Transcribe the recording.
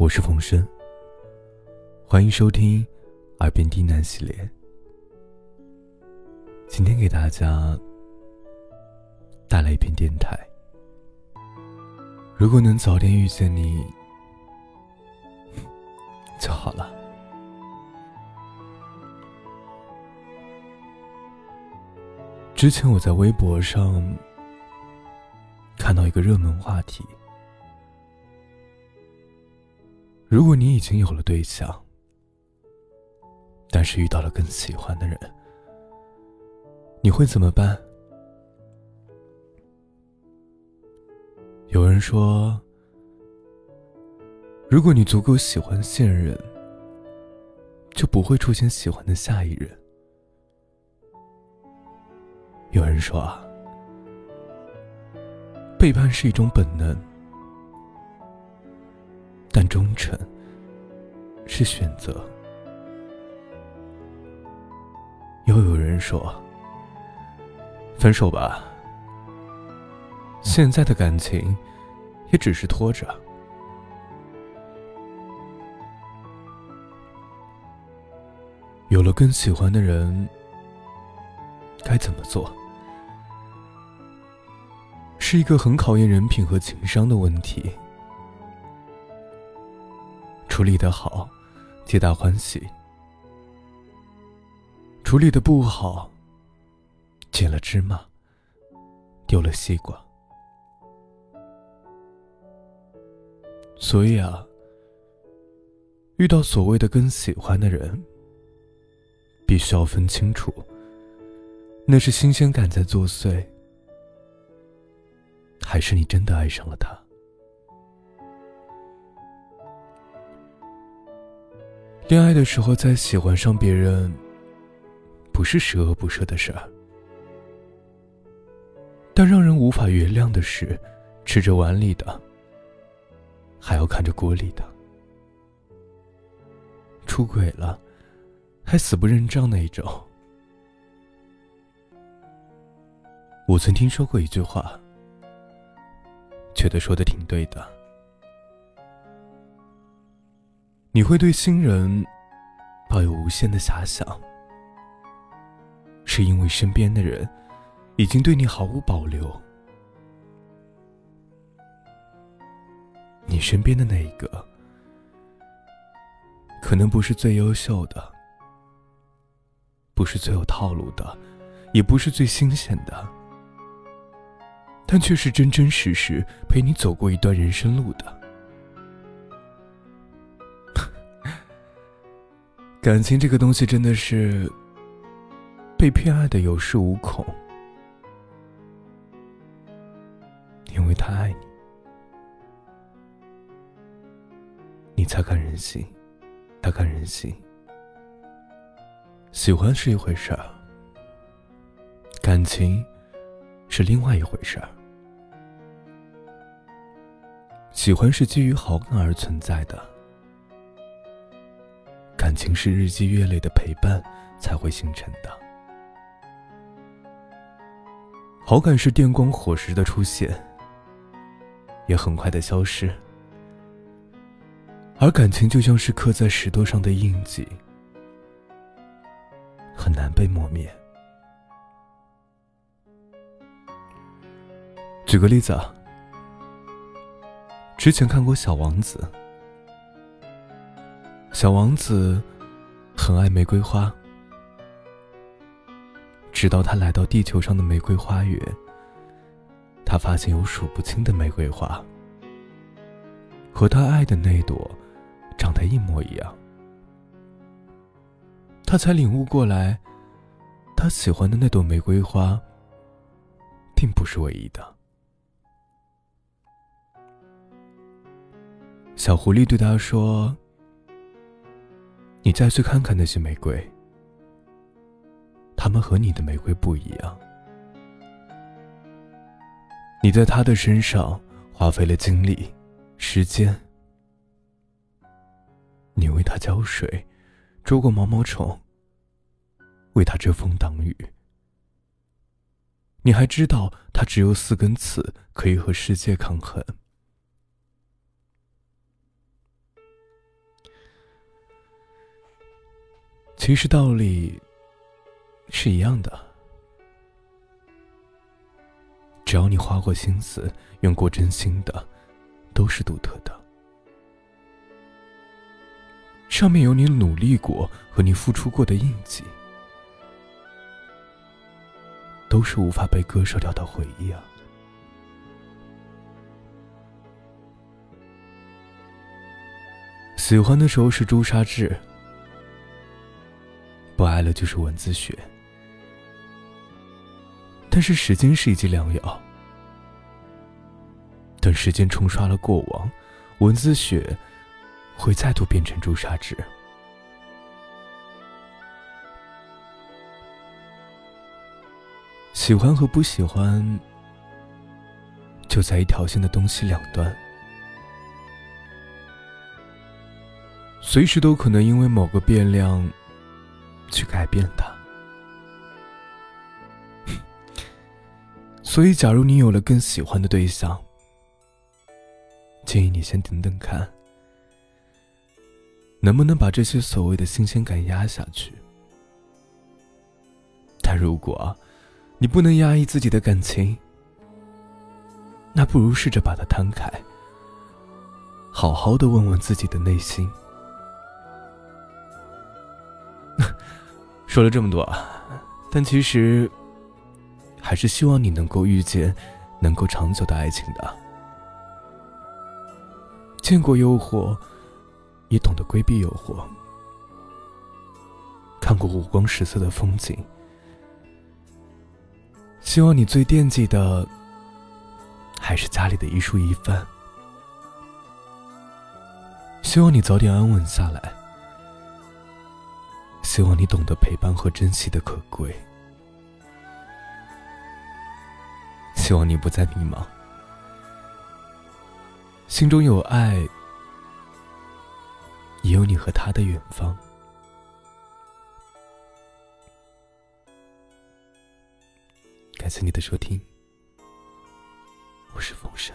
我是冯生，欢迎收听《耳边低喃》系列。今天给大家带来一篇电台。如果能早点遇见你就好了。之前我在微博上看到一个热门话题。如果你已经有了对象，但是遇到了更喜欢的人，你会怎么办？有人说，如果你足够喜欢现任，就不会出现喜欢的下一任。有人说啊，背叛是一种本能。但忠诚是选择。又有人说：“分手吧。”现在的感情也只是拖着。有了更喜欢的人，该怎么做？是一个很考验人品和情商的问题。处理的好，皆大欢喜；处理的不好，捡了芝麻，丢了西瓜。所以啊，遇到所谓的跟喜欢的人，必须要分清楚，那是新鲜感在作祟，还是你真的爱上了他。恋爱的时候再喜欢上别人，不是十恶不赦的事儿。但让人无法原谅的是，吃着碗里的，还要看着锅里的。出轨了，还死不认账那一种。我曾听说过一句话，觉得说的挺对的。你会对新人抱有无限的遐想，是因为身边的人已经对你毫无保留。你身边的那一个，可能不是最优秀的，不是最有套路的，也不是最新鲜的，但却是真真实实陪你走过一段人生路的。感情这个东西真的是被偏爱的有恃无恐，因为他爱你，你才看人心，他看人性。喜欢是一回事儿，感情是另外一回事儿。喜欢是基于好感而存在的。感情是日积月累的陪伴才会形成的，好感是电光火石的出现，也很快的消失，而感情就像是刻在石头上的印记，很难被磨灭。举个例子啊，之前看过《小王子》。小王子很爱玫瑰花，直到他来到地球上的玫瑰花园，他发现有数不清的玫瑰花，和他爱的那朵长得一模一样。他才领悟过来，他喜欢的那朵玫瑰花，并不是唯一的。小狐狸对他说。你再去看看那些玫瑰，它们和你的玫瑰不一样。你在他的身上花费了精力、时间，你为他浇水，捉过毛毛虫，为他遮风挡雨。你还知道他只有四根刺，可以和世界抗衡。其实道理是一样的，只要你花过心思、用过真心的，都是独特的。上面有你努力过和你付出过的印记，都是无法被割舍掉的回忆啊。喜欢的时候是朱砂痣，不爱了就是文字血。但是时间是一剂良药，等时间冲刷了过往，文字血会再度变成朱砂痣。喜欢和不喜欢，就在一条线的东西两端。随时都可能因为某个变量去改变它，所以，假如你有了更喜欢的对象，建议你先等等看，能不能把这些所谓的新鲜感压下去。但如果你不能压抑自己的感情，那不如试着把它摊开，好好的问问自己的内心。说了这么多，但其实还是希望你能够遇见能够长久的爱情的。见过诱惑，也懂得规避诱惑；看过五光十色的风景，希望你最惦记的还是家里的一蔬一饭。希望你早点安稳下来。希望你懂得陪伴和珍惜的可贵。希望你不再迷茫，心中有爱，也有你和他的远方。感谢你的收听，我是风声。